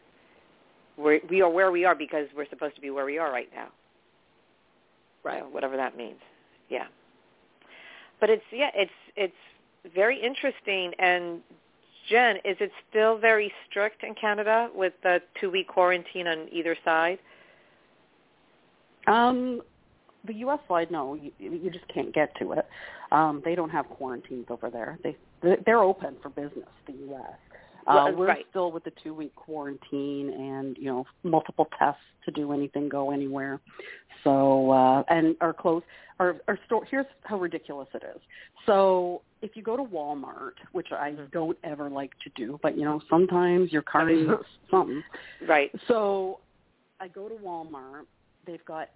we're, we are where we are because we're supposed to be where we are right now. Right. Whatever that means. Yeah. But it's yeah, it's it's very interesting and Jen, is it still very strict in Canada with the two week quarantine on either side? Um, the U.S. side, no, you, you just can't get to it. Um, they don't have quarantines over there. They they're open for business. The U.S. Uh, we're right. still with the two week quarantine and you know multiple tests to do anything go anywhere. So uh, and our clothes, our our store. Here's how ridiculous it is. So if you go to Walmart, which I Mhm. don't ever like to do, but you know sometimes your car needs something. Right. So I go to Walmart. They've got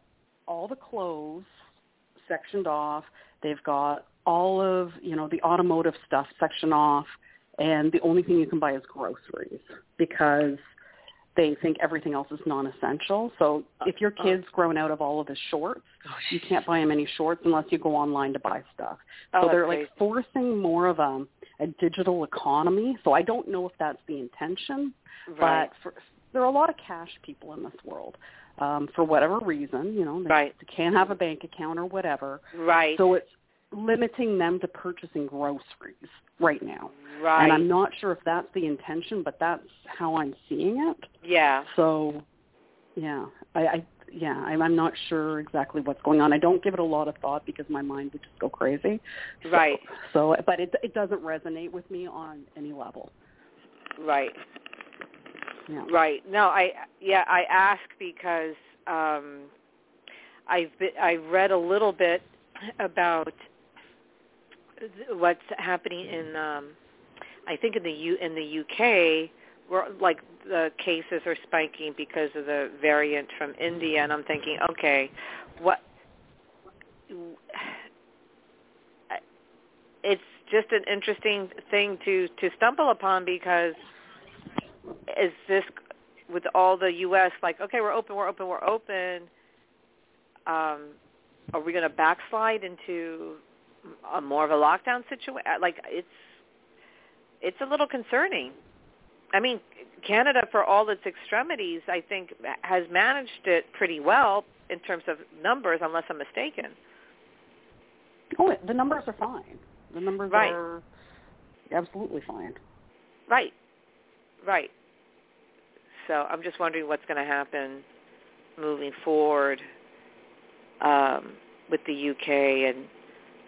all the clothes sectioned off. They've got all of you know the automotive stuff sectioned off, and the only thing you can buy is groceries because they think everything else is non-essential. So if your kid's grown out of all of his shorts, you can't buy him any shorts unless you go online to buy stuff. Oh, so that's they're crazy. like forcing more of a, a digital economy. So I don't know if that's the intention, right. but for, there are a lot of cash people in this world. Um, for whatever reason, you know, they, Right. they can't have a bank account or whatever. right. So it's limiting them to purchasing groceries right now. right. And I'm not sure if that's the intention, but that's how I'm seeing it. yeah. So, yeah, I, I yeah, I'm, I'm not sure exactly what's going on. I don't give it a lot of thought because my mind would just go crazy. Right. So, but it it doesn't resonate with me on any level. Right. Yeah. Right. No, I yeah, I ask because um I've been, I read a little bit about what's happening in um I think in the U in the UK where like the cases are spiking because of the variant from India and I'm thinking, okay, what it's just an interesting thing to to stumble upon because is this with all the U.S. like okay we're open we're open we're open um, are we going to backslide into a more of a lockdown situation like it's it's a little concerning I mean Canada for all its extremities I think has managed it pretty well in terms of numbers unless I'm mistaken Oh, the numbers are fine. The numbers Right. are absolutely fine. Right. Right. So I'm just wondering what's going to happen moving forward um, with the UK, and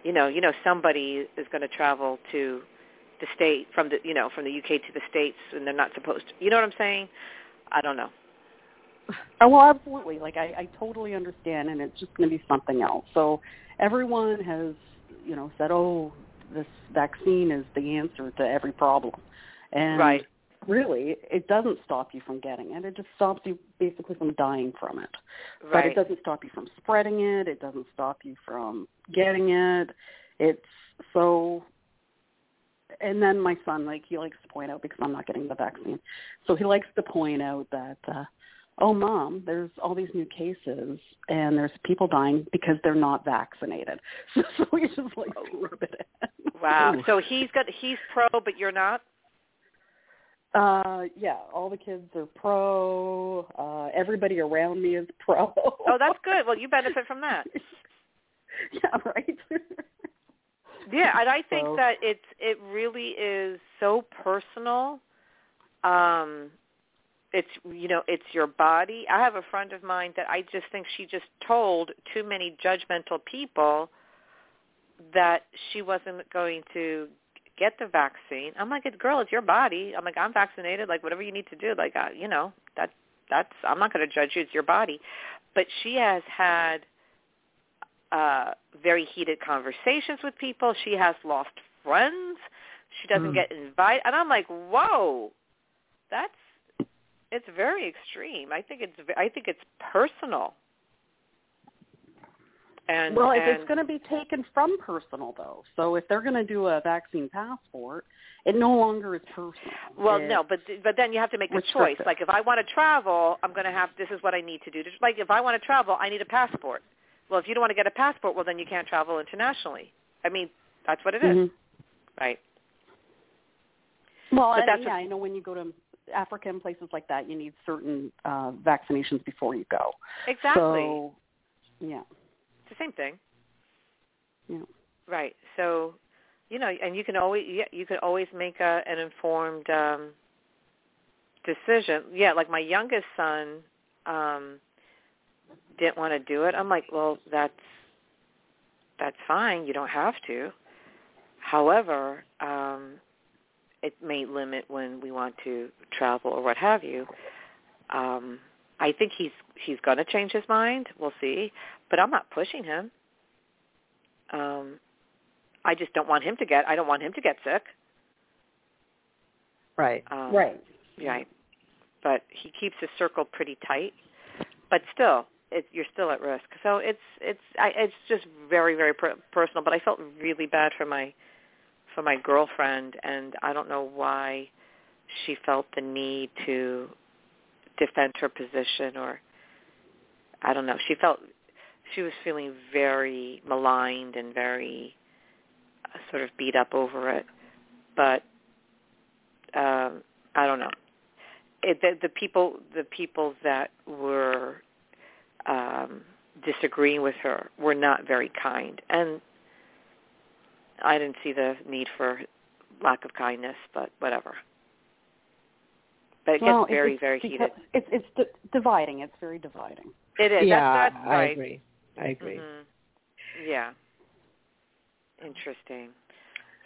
you know, you know, somebody is going to travel to the state from the, you know, from the UK to the states, and they're not supposed to. You know what I'm saying? I don't know. Oh, well, absolutely. Like I, I totally understand, and it's just going to be something else. So everyone has, you know, said, "Oh, this vaccine is the answer to every problem," and Right. Really, it doesn't stop you from getting it. It just stops you basically from dying from it. Right. But it doesn't stop you from spreading it. It doesn't stop you from getting it. It's so. And then my son, like, he likes to point out because I'm not getting the vaccine, so he likes to point out that. uh oh mom there's all these new cases and there's people dying because they're not vaccinated so, so he just like to rub it in Wow. So he's got he's pro, but you're not. Uh yeah all the kids are pro uh everybody around me is pro Oh, that's good. Well, you benefit from that. yeah right Yeah, and I think So- that it's it really is so personal. Um it's you know, it's your body. I have a friend of mine that I just think she just told too many judgmental people that she wasn't going to get the vaccine. I'm like, girl, it's your body. I'm like, I'm vaccinated. Like, whatever you need to do. Like, uh, you know, that that's. I'm not going to judge you. It's your body. But she has had uh very heated conversations with people. She has lost friends. She doesn't Mm. get invited. And I'm like, whoa, that's it's very extreme. I think it's I think it's personal. And well if and, it's going to be taken from personal though so if they're going to do a vaccine passport it no longer is personal Well, It's- no, but but then you have to make a choice. Like if I want to travel, I'm going to have this is what I need to do. Like if I want to travel, I need a passport. Well, if you don't want to get a passport, well then you can't travel internationally. I mean, that's what it is, Mhm. right? Well, and, that's yeah, what- I know when you go to Africa and places like that, you need certain uh, vaccinations before you go. Exactly. So, yeah, it's the same thing. yeah. Right. So, you know, and you can always yeah, you can always make a, an informed um decision. Yeah, like my youngest son um didn't want to do it. I'm like, well, that's that's fine. You don't have to. However, um it may limit when we want to travel or what have you. Um, I think he's he's going to change his mind. We'll see, but I'm not pushing him. Um, I just don't want him to get. I don't want him to get sick. Right. Um, right. Right. But he keeps his circle pretty tight. But still, it, you're still at risk. So it's it's I, it's just very very per- personal. But I felt really bad for my for my girlfriend, and I don't know why she felt the need to defend her position, or I don't know. She felt she was feeling very maligned and very uh, sort of beat up over it. But um, I don't know. It, the, the people the people that were um, disagreeing with her were not very kind, and I didn't see the need for lack of kindness, but whatever. But it well, gets very it's very heated. It's it's di- dividing. It's very dividing. It is. yeah, that's, that's I agree. I agree. Mhm. Yeah. Interesting.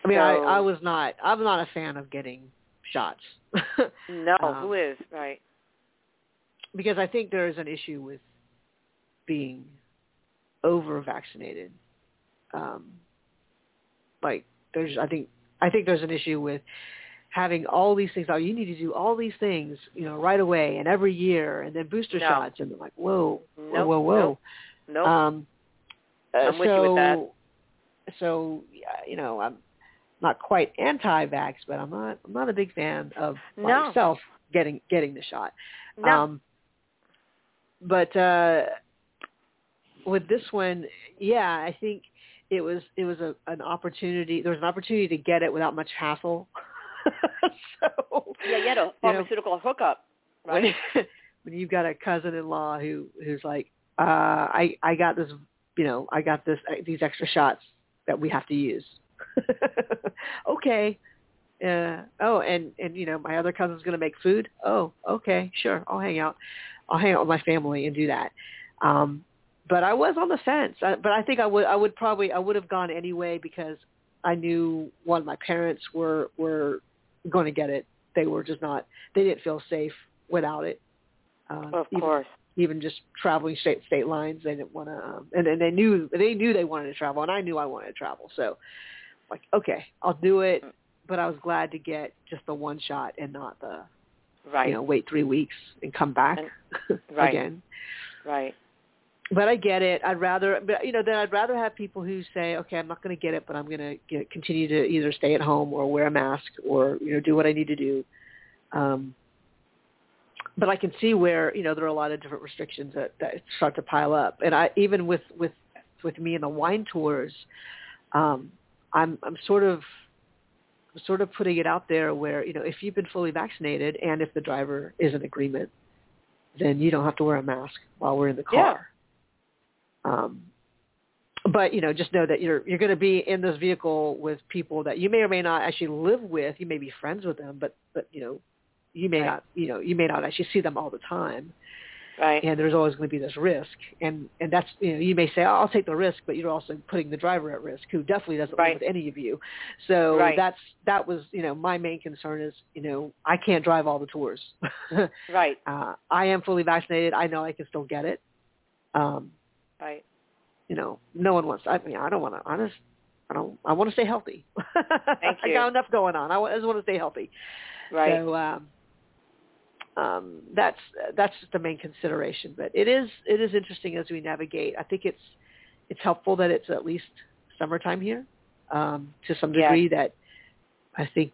I mean, I, So- I was not. I'm not a fan of getting shots. No, Um, who is right? because I think there is an issue with being over vaccinated. Um, like there's, I think, I think there's an issue with having all these things. Oh, you need to do all these things, you know, right away and every year, and then booster No. shots, and they're like, whoa, whoa, whoa, whoa. nope, Nope. Um, I'm with so, you with that. So, you know, I'm not quite anti-vax, but I'm not. I'm not a big fan of No. myself getting getting the shot. no. Um, but uh, with this one, yeah, I think it was it was a, an opportunity. There was an opportunity to get it without much hassle. so yeah, you had a you know, pharmaceutical hookup, right? when, when you've got a cousin-in-law who who's like, uh, I I got this, you know, I got this uh, these extra shots that we have to use. okay. Uh, oh, and and you know, my other cousin's going to make food. Oh, okay, sure, I'll hang out. I'll hang out with my family and do that. Um, but I was on the fence. I, but I think I would I would probably I would have gone anyway because I knew one of my parents were were going to get it. They were just not. They didn't feel safe without it. Uh, of even, course. Even just traveling state state lines, they didn't want to. Um, and and they knew they knew they wanted to travel, and I knew I wanted to travel. So, like, okay, I'll do it. But I was glad to get just the one shot and not the Right. you know wait three weeks and come back right. again. Right. But I get it. I'd rather, but you know, then I'd rather have people who say, okay, I'm not going to get it, but I'm going to get, continue to either stay at home or wear a mask or you know do what I need to do. Um, but I can see where you know there are a lot of different restrictions that, that start to pile up, and I even with with with me and the wine tours, um, I'm I'm sort of sort of putting it out there where you know if you've been fully vaccinated and if the driver is in agreement, then you don't have to wear a mask while we're in the car. Um, but you know, just know that you're you're going to be in this vehicle with people that you may or may not actually live with. You may be friends with them, but but you know, you may Right. not you know you may not actually see them all the time. Right. And there's always going to be this risk, and and that's you know you may say oh, I'll take the risk, but you're also putting the driver at risk, who definitely doesn't Right. live with any of you. So Right. that's that was you know my main concern is you know I can't drive all the tours. Right. uh, I am fully vaccinated. I know I can still get it. Um, Right. you know, no one wants. I mean, I don't want to. honest I don't. I want to stay healthy. Thank you. I got enough going on. I I just want to stay healthy. Right. So um, um, that's that's the main consideration. But it is it is interesting as we navigate. I think it's it's helpful that it's at least summertime here um, to some degree. That I think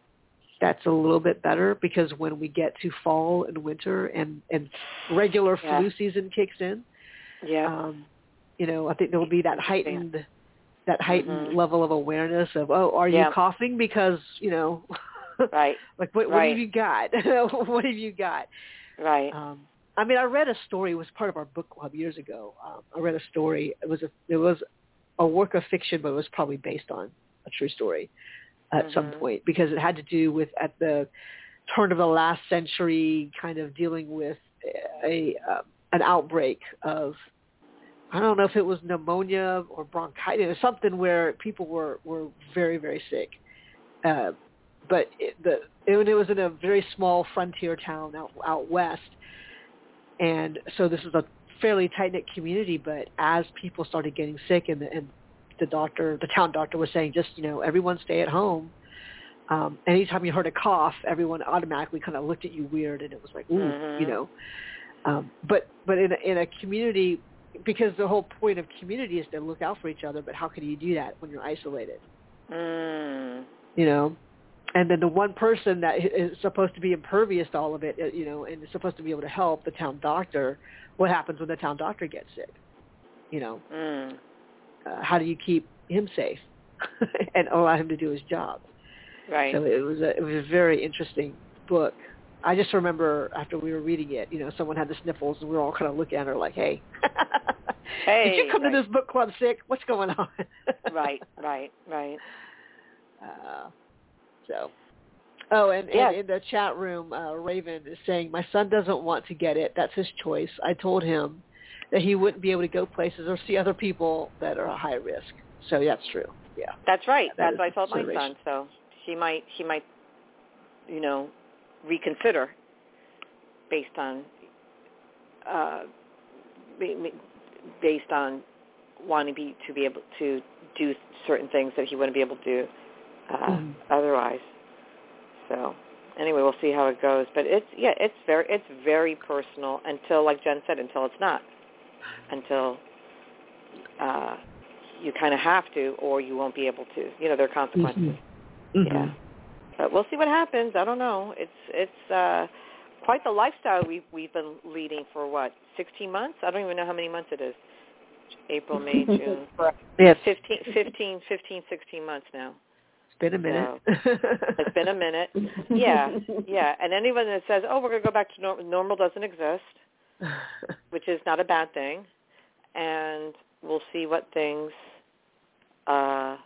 that's a little bit better because when we get to fall and winter and and regular Yeah. flu season kicks in, yeah. um, you know, I think there will be that heightened that heightened Mhm. level of awareness of, oh, are Yeah. you coughing because you know, right. like what, what Right. have you got? what have you got? Right. Um, I mean, I read a story. It was part of our book club years ago. Um, I read a story. It was a it was a work of fiction, but it was probably based on a true story at some Mhm. point because it had to do with at the turn of the last century, kind of dealing with a uh, an outbreak of I don't know if it was pneumonia or bronchitis or something where people were were very very sick. Uh, but it, the it, it was in a very small frontier town out out west, and so this is a fairly tight knit community. But as people started getting sick, and the, and the doctor, the town doctor, was saying, just you know, everyone stay at home. Um, anytime you heard a cough, everyone automatically kind of looked at you weird, and it was like, ooh, Mhm. you know. Um, but but in a, in a community, because the whole point of community is to look out for each other. But how can you do that when you're isolated? Mm. You know, and then the one person that is supposed to be impervious to all of it, uh, you know, and is supposed to be able to help the town doctor. What happens when the town doctor gets sick? You know, Mm. uh, how do you keep him safe and allow him to do his job? Right. So it was a it was a very interesting book. I just remember after we were reading it, you know, someone had the sniffles and we were all kind of looking at her like, "Hey, Hey, did you come right. to this book club sick? What's going on?" right, right, right. Uh, so, oh, and, and in the chat room, uh, Raven is saying, "My son doesn't want to get it. That's his choice. I told him that he wouldn't be able to go places or see other people that are a high risk." So that's true. Yeah. That's right. That That's what I told my son. So he might he might you know reconsider based on uh based on wanting be, to be able to do certain things that he wouldn't be able to do uh, otherwise. So anyway, we'll see how it goes. But it's yeah, it's very it's very personal until like Jen said, until it's not. Until uh you kind of have to or you won't be able to. You know, there are consequences. Mhm. Yeah. But we'll see what happens. I don't know. It's it's uh quite the lifestyle we've we've been leading for what, sixteen months? I don't even know how many months it is. April, May, June. Yeah, it's 15, 15, 15, 16 months now. Been a minute. It's been a minute. Yeah, yeah. And anyone that says, "Oh, we're going to go back to normal," normal doesn't exist, which is not a bad thing. And we'll see what things uh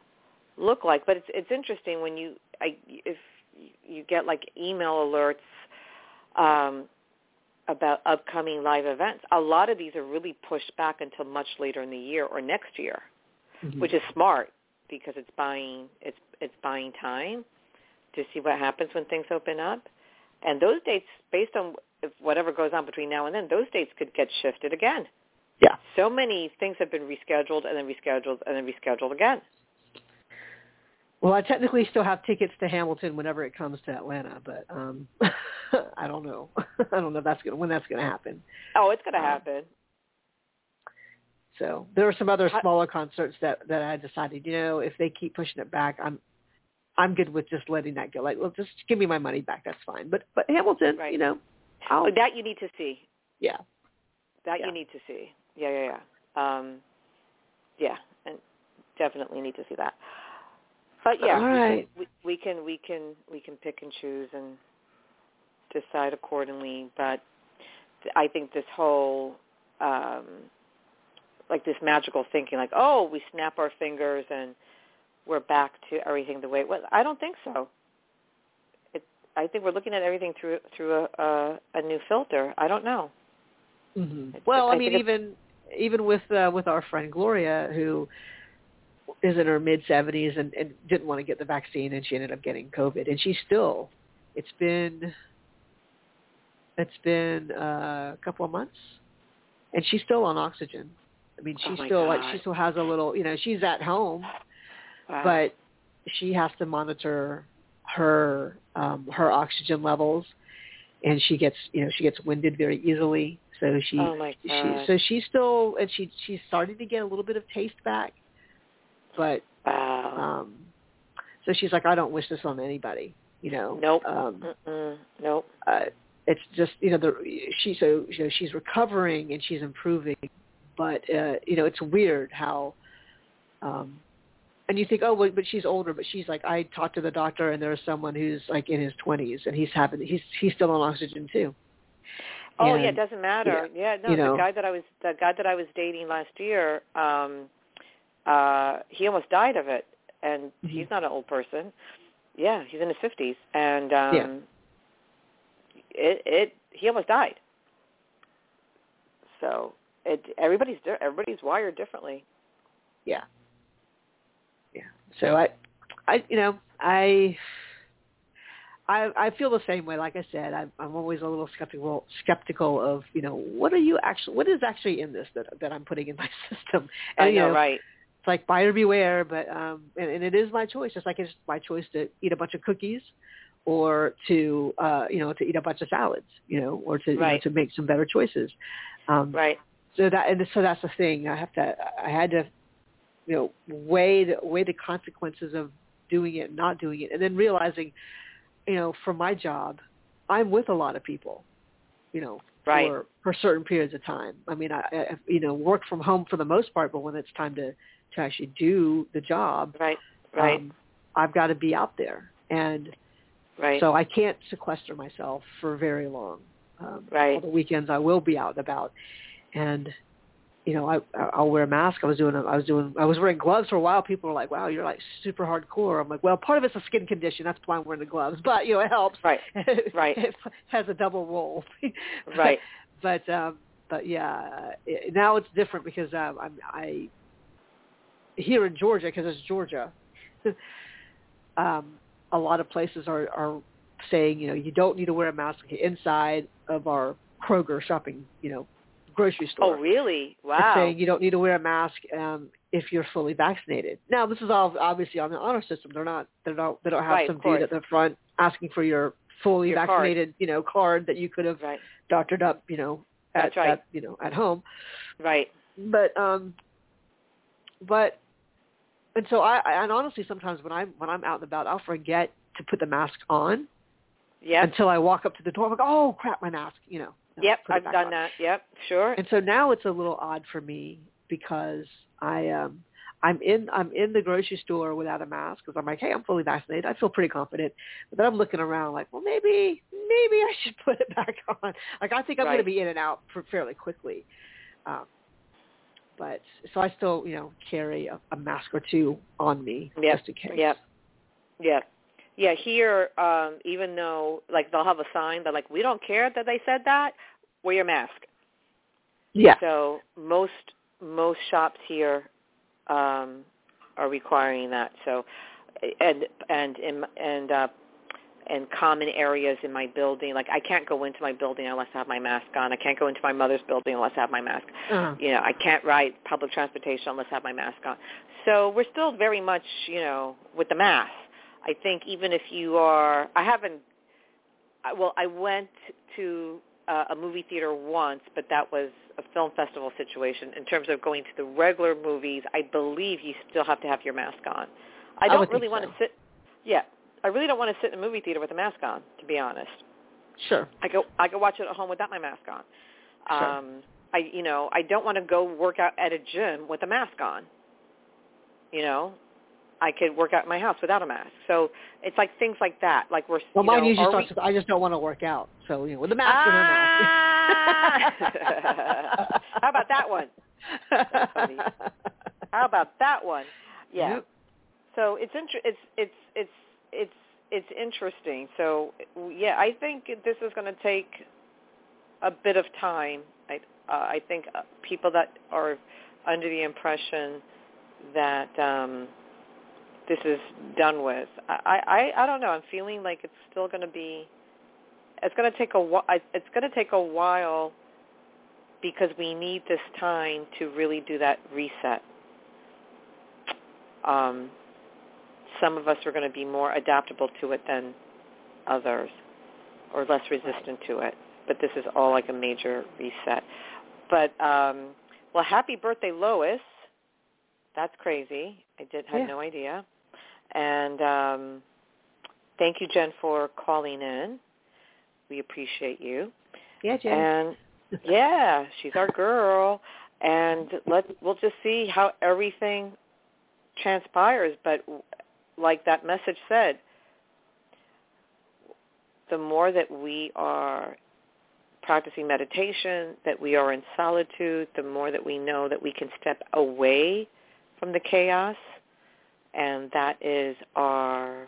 look like. But it's it's interesting when you I if you get like email alerts um about upcoming live events. A lot of these are really pushed back until much later in the year or next year Mhm. which is smart because it's buying it's it's buying time to see what happens when things open up. And those dates, based on whatever goes on between now and then, those dates could get shifted again. Yeah. So many things have been rescheduled and then rescheduled and then rescheduled again. Well, I technically still have tickets to Hamilton whenever it comes to Atlanta, but um I don't know. I don't know if that's gonna when that's gonna happen. Oh, it's going to Um, happen. So there were some other smaller concerts that that I decided, you know, if they keep pushing it back, I'm I'm good with just letting that go. Like, well, just give me my money back. That's fine. But but Hamilton, Right. you know, I'll, Oh, that you need to see. yeah, That Yeah. you need to see. Yeah, yeah, yeah. Um, yeah, and definitely need to see that. But yeah, All we, right. can, we, we can we can we can pick and choose and decide accordingly. But I think this whole um, like this magical thinking, like oh, we snap our fingers and we're back to everything the way it was. I don't think so. It, I think we're looking at everything through through a, a, a new filter. I don't know. hmm It's- Well, I, I mean, even even with uh, with our friend Gloria, who is in her mid seventies and, and didn't want to get the vaccine, and she ended up getting COVID, and she's still. It's been. It's been uh, a couple of months, and she's still on oxygen. I mean, Oh she's my still like she still has a little. You know, she's at home, Wow. but she has to monitor her um her oxygen levels and she gets you know she gets winded very easily so she oh she god. so she's still and she she's starting to get a little bit of taste back but wow. um so she's like I don't wish this on anybody you know Nope. um Mm-mm. Nope. uh it's just you know the she so you know she's recovering and she's improving but uh you know it's weird how um and you think oh well, but she's older but she's like I talked to the doctor and there's someone who's like in his 20s and he's having he's he's still on oxygen too Oh yeah, it doesn't matter. Yeah, no, you know. the guy that I was the guy that I was dating last year, um uh he almost died of it and Mhm. he's not an old person. Yeah, he's in his 50s and um Yeah. it it he almost died. So, it everybody's everybody's wired differently. yeah yeah so I I you know I I I feel the same way. Like I said, I'm I'm always a little skeptical skeptical of you know what are you actually what is actually in this that that I'm putting in my system. And, I you know, know, right? It's like buyer beware, but um, and, and it is my choice. Just like it's my choice to eat a bunch of cookies, or to uh, you know to eat a bunch of salads, you know, or to you know, to make some better choices. Um, Right. So that and so that's the thing. I have to. I had to, you know, weigh the weigh the consequences of doing it, and not doing it, and then realizing, you know, for my job, I'm with a lot of people, you know, Right. for for certain periods of time. I mean, I, I you know work from home for the most part, but when it's time to to actually do the job, Right. Right. um, I've got to be out there, and right. so I can't sequester myself for very long. Um, Right. All the weekends I will be out and about, and you know I I'll wear a mask. I was doing I was doing I was wearing gloves for a while. People were like, "Wow, you're like super hardcore." I'm like, "Well, part of it's a skin condition. That's why I'm wearing the gloves, but you know it helps. Right. Right. it has a double role. Right. But um, but yeah, it, now it's different because um, I'm I here in Georgia because it's Georgia. um, a lot of places are are saying you know you don't need to wear a mask inside of our Kroger shopping you know grocery store. Oh, really? Wow. saying you don't need to wear a mask um, if you're fully vaccinated. Now this is all obviously on the honor system. They're not they're not they don't have Right, some dude at the front asking for your fully Your card. vaccinated you know card that you could have Right. doctored up you know at, That's right. at you know at home Right. but um but and so I, I and honestly sometimes when I'm when I'm out and about I'll forget to put the mask on Yep. until I walk up to the door I'm like oh crap my mask you know Yep. I've done on. that. Yep. Sure. and so now it's a little odd for me because I um I'm in I'm in the grocery store without a mask because I'm like hey I'm fully vaccinated I feel pretty confident but then I'm looking around like well maybe maybe I should put it back on like I think I'm going to be in and out for fairly quickly um but so I still you know carry a, a mask or two on me Yep. just in case Yep. Yeah. Yeah, here, um, even though like they'll have a sign that like we don't care that they said that, wear your mask. yeah So most most shops here um are requiring that. So and and in and uh in common areas in my building, like I can't go into my building unless I have my mask on. I can't go into my mother's building unless I have my mask. uh-huh. You know, I can't ride public transportation unless I have my mask on. So we're still very much, you know, with the mask. I think even if you are, I haven't, I- well, I went to uh, a movie theater once, but that was a film festival situation. In terms of going to the regular movies, I believe you still have to have your mask on. I I don't think really want to sit, yeah, I really don't want to sit in a movie theater with a mask on, to be honest. sure I go I go watch it at home without my mask on. Sure. Um I you know, I don't want to go work out at a gym with a mask on. You know, I could work out in my house without a mask. So it's like things like that. Like we're well mine usually starts we, I just don't want to work out so you know with the mask or no Ah! mask How about that one? How about that one? Yeah. Yep. So it's inter- it's it's it's it's it's interesting. So yeah, I think this is going to take a bit of time. I uh, I think uh, people that are under the impression that um, this is done with, I, I I don't know. I'm feeling like it's still going to be. It's going to take a while. It's going to take a while because we need this time to really do that reset. Um, some of us are going to be more adaptable to it than others or less resistant to it. But this is all like a major reset. But um well happy birthday Lois. That's crazy. I did had Yeah. no idea. And um thank you Jen for calling in. We appreciate you. yeah Jen And yeah, she's our girl. And let we'll just see how everything transpires. But like that message said, the more that we are practicing meditation, that we are in solitude, the more that we know that we can step away from the chaos, and that is our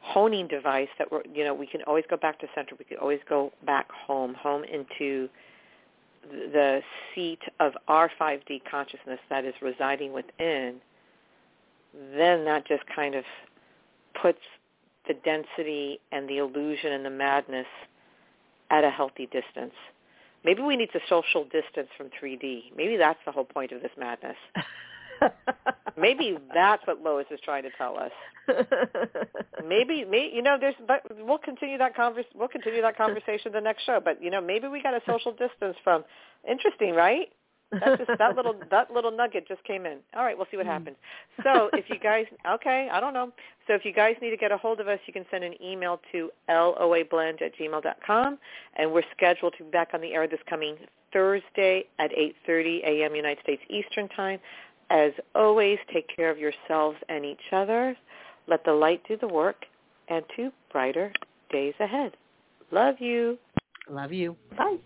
honing device that we're, you know, we can always go back to center. We can always go back home, home into the seat of our 5D consciousness that is residing within, then that just kind of puts the density and the illusion and the madness at a healthy distance. Maybe we need to social distance from 3D. Maybe that's the whole point of this madness. maybe that's what Lois is trying to tell us. maybe, may, you know, there's, but we'll continue that convers, we'll continue that conversation the next show. But you know, maybe we got a social distance from. Interesting, right? That just that little that little nugget just came in. All right, we'll see what hmm. happens. So if you guys okay, I don't know. So if you guys need to get a hold of us, you can send an email to loablend at gmail dot com, and we're scheduled to be back on the air this coming Thursday at 8:30 a.m. United States Eastern Time. As always, take care of yourselves and each other. Let the light do the work, and to brighter days ahead. Love you. Love you. Bye.